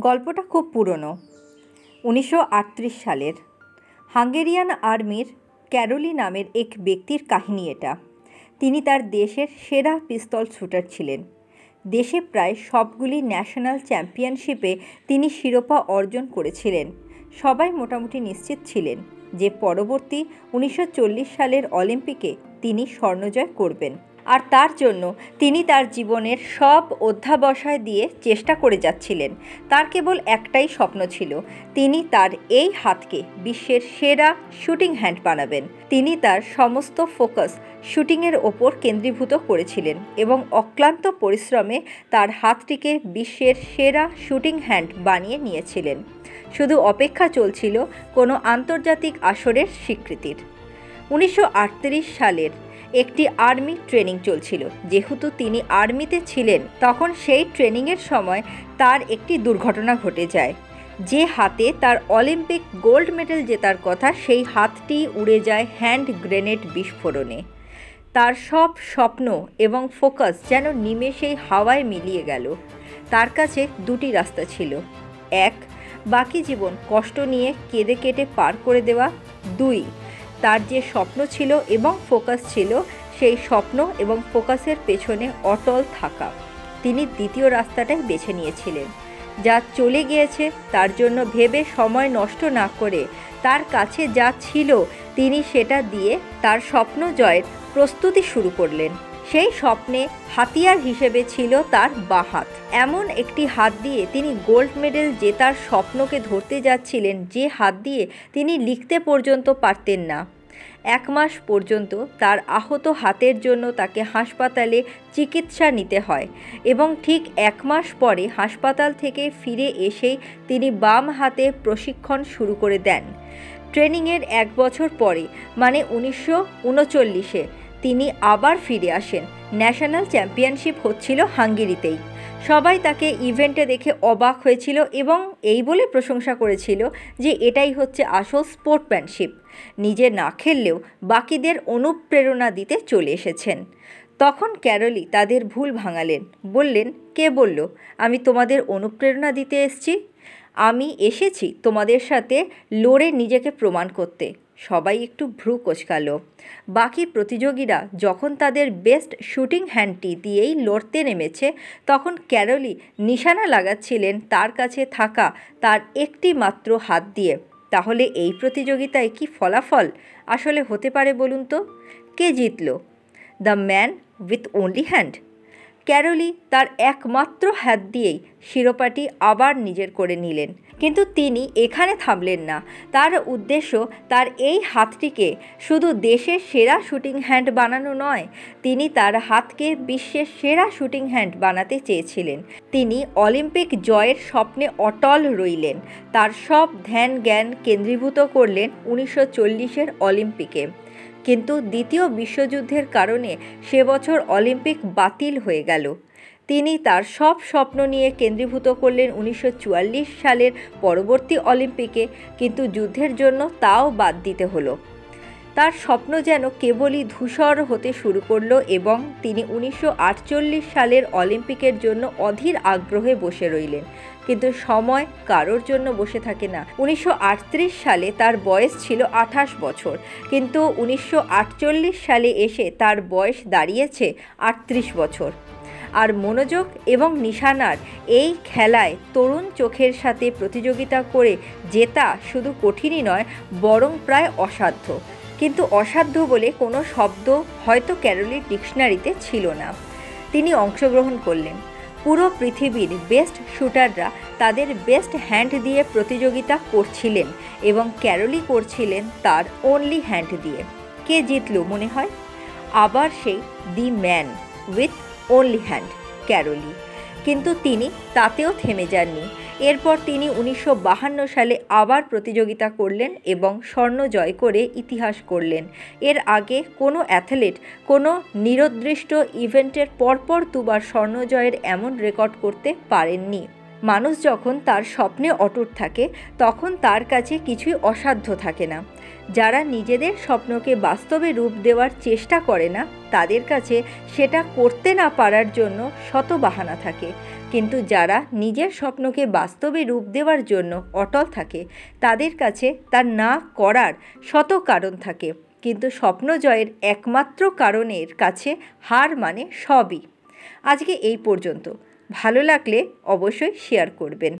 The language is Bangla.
গল্পটা খুব পুরনো। উনিশশো আটত্রিশ সালের। হাঙ্গেরিয়ান আর্মির ক্যারোলি নামের এক ব্যক্তির কাহিনী এটা। তিনি তার দেশের সেরা পিস্তল শুটার ছিলেন। দেশে প্রায় সবগুলি ন্যাশনাল চ্যাম্পিয়নশিপে তিনি শিরোপা অর্জন করেছিলেন। সবাই মোটামুটি নিশ্চিত ছিলেন যে পরবর্তী উনিশশো চল্লিশ সালের অলিম্পিকে তিনি স্বর্ণজয় করবেন। আর তার জন্য তিনি তার জীবনের সব অধ্যাবসায় দিয়ে চেষ্টা করে যাচ্ছিলেন। তার কেবল একটাই স্বপ্ন ছিল, তিনি তার এই হাতকে বিশ্বের সেরা শুটিং হ্যান্ড বানাবেন। তিনি তার সমস্ত ফোকাস শুটিংয়ের ওপর কেন্দ্রীভূত করেছিলেন এবং অক্লান্ত পরিশ্রমে তার হাতটিকে বিশ্বের সেরা শুটিং হ্যান্ড বানিয়ে নিয়েছিলেন। শুধু অপেক্ষা চলছিল কোনো আন্তর্জাতিক আসরের স্বীকৃতির। উনিশশো আটত্রিশ সালের একটি আর্মি ট্রেনিং চলছিল। যেহেতু তিনি আর্মিতে ছিলেন, তখন সেই ট্রেনিংয়ের সময় তার একটি দুর্ঘটনা ঘটে যায়। যে হাতে তার অলিম্পিক গোল্ড মেডেল জেতার কথা, সেই হাতটি উড়ে যায় হ্যান্ড গ্রেনেড বিস্ফোরণে। তার সব স্বপ্ন এবং ফোকাস যেন নিমেষেই হাওয়ায় মিলিয়ে গেল। তার কাছে দুটি রাস্তা ছিল। এক, বাকি জীবন কষ্ট নিয়ে কেঁদে কেটে পার করে দেওয়া। দুই তার যে স্বপ্ন ছিল এবং ফোকাস ছিল, সেই স্বপ্ন এবং ফোকাসের পেছনে অটল থাকা। তিনি দ্বিতীয় রাস্তাটাই বেছে নিয়েছিলেন। যা চলে গিয়েছে, তার জন্য ভেবে সময় নষ্ট না করে, তার কাছে যা ছিল, তিনি সেটা দিয়ে তার স্বপ্ন জয়ের প্রস্তুতি শুরু করলেন। সেই স্বপ্নে হাতিয়ার হিসেবে ছিল তার বাঁ হাত। এমন একটি হাত দিয়ে তিনি গোল্ড মেডেল জেতার স্বপ্নকে ধরতে যাচ্ছিলেন যে হাত দিয়ে তিনি লিখতে পর্যন্ত পারতেন না। এক মাস পর্যন্ত তার আহত হাতের জন্য তাকে হাসপাতালে চিকিৎসা নিতে হয় এবং ঠিক এক মাস পরে হাসপাতাল থেকে ফিরে এসেই তিনি বাম হাতে প্রশিক্ষণ শুরু করে দেন। ট্রেনিংয়ের এক বছর পরে মানে উনিশশো উনচল্লিশে তিনি আবার ফিরে আসেন। ন্যাশনাল চ্যাম্পিয়নশিপ হচ্ছিল হাঙ্গেরিতেই। সবাই তাকে ইভেন্টে দেখে অবাক হয়েছিল এবং এই বলে প্রশংসা করেছিল যে এটাই হচ্ছে আসল স্পোর্টম্যানশিপ। নিজে না খেললেও বাকিদের অনুপ্রেরণা দিতে চলে এসেছেন। তখন ক্যারলি তাদের ভুল ভাঙালেন। বললেন, কে বলল? আমি তোমাদের অনুপ্রেরণা দিতে এসছি। আমি এসেছি তোমাদের সাথে লড়ে নিজেকে প্রমাণ করতে। সবাই একটু ভ্রু কোচকাল বাকি প্রতিযোগীরা যখন তাদের বেস্ট শুটিং হ্যান্ডটি দিয়েই লড়তে নেমেছে, তখন ক্যারলি নিশানা লাগাচ্ছিলেন তার কাছে থাকা তার একটি মাত্র হাত দিয়ে। তাহলে এই প্রতিযোগিতায় কি ফলাফল আসলে হতে পারে বলুন তো? কে জিতল? The man with only hand Karoly তার একমাত্র হাত দিয়েই শিরোপাটি আবার নিজের করে নিলেন। কিন্তু তিনি এখানে থামলেন না। তার উদ্দেশ্য তার এই হাতটিকে শুধু দেশের সেরা শুটিং হ্যান্ড বানানো নয়, তিনি তার হাতকে বিশ্বের সেরা শুটিং হ্যান্ড বানাতে চেয়েছিলেন। তিনি অলিম্পিক জয়ের স্বপ্নে অটল রইলেন। তার সব ধ্যান জ্ঞান কেন্দ্রীভূত করলেন উনিশশো চল্লিশের অলিম্পিকে। কিন্তু দ্বিতীয় বিশ্বযুদ্ধের কারণে সে বছর অলিম্পিক বাতিল হয়ে গেল। তিনি তার সব স্বপ্ন নিয়ে কেন্দ্রীভূত করলেন উনিশশো চুয়াল্লিশ সালের পরবর্তী অলিম্পিকে, কিন্তু যুদ্ধের জন্য তাও বাদ দিতে হলো। তার স্বপ্ন যেন কেবলই ধূসর হতে শুরু করল এবং তিনি উনিশশো আটচল্লিশ সালের অলিম্পিকের জন্য অধীর আগ্রহে বসে রইলেন। কিন্তু সময় কারোর জন্য বসে থাকে না। উনিশশো আটত্রিশ সালে তার বয়স ছিল আঠাশ বছর। কিন্তু উনিশশো আটচল্লিশ সালে এসে তার বয়স দাঁড়িয়েছে আটত্রিশ বছর। আর মনোযোগ এবং নিশানার এই খেলায় তরুণ চোখের সাথে প্রতিযোগিতা করে জেতা শুধু কঠিনই নয়, বরং প্রায় অসাধ্য। কিন্তু অসাধ্য বলে কোনো শব্দ হয়তো ক্যারোলির ডিকশনারিতে ছিল না। তিনি অংশগ্রহণ করলেন। পুরো পৃথিবীর বেস্ট শুটাররা তাদের বেস্ট হ্যান্ড দিয়ে প্রতিযোগিতা করছিলেন এবং ক্যারোলি করছিলেন তার অনলি হ্যান্ড দিয়ে। কে জিতল মনে হয়? আবার সেই the man with only hand Karoly. কিন্তু তিনি তাতেও থেমে যাননি। এরপর তিনি উনিশশো সালে আবার প্রতিযোগিতা করলেন এবং স্বর্ণ জয় করে ইতিহাস করলেন এর আগে কোনো অ্যাথলেট, কোনো নিরদৃষ্ট ইভেন্টের পরপর দুবার স্বর্ণ জয়ের এমন রেকর্ড করতে পারেননি। মানুষ যখন তার স্বপ্নে অটুট থাকে, তখন তার কাছে কিছুই অসাধ্য থাকে না। যারা নিজেদের স্বপ্নকে বাস্তবে রূপ দেওয়ার চেষ্টা করে না, তাদের কাছে সেটা করতে না পারার জন্য শত বাহানা থাকে। কিন্তু যারা নিজের স্বপ্নকে বাস্তবে রূপ দেওয়ার জন্য অটল থাকে, তাদের কাছে তার না করার শত কারণ থাকে। কিন্তু স্বপ্ন জয়ের একমাত্র কারণের কাছে হার মানে সবই। আজকে এই পর্যন্ত। ভালো লাগলে অবশ্যই শেয়ার করবেন।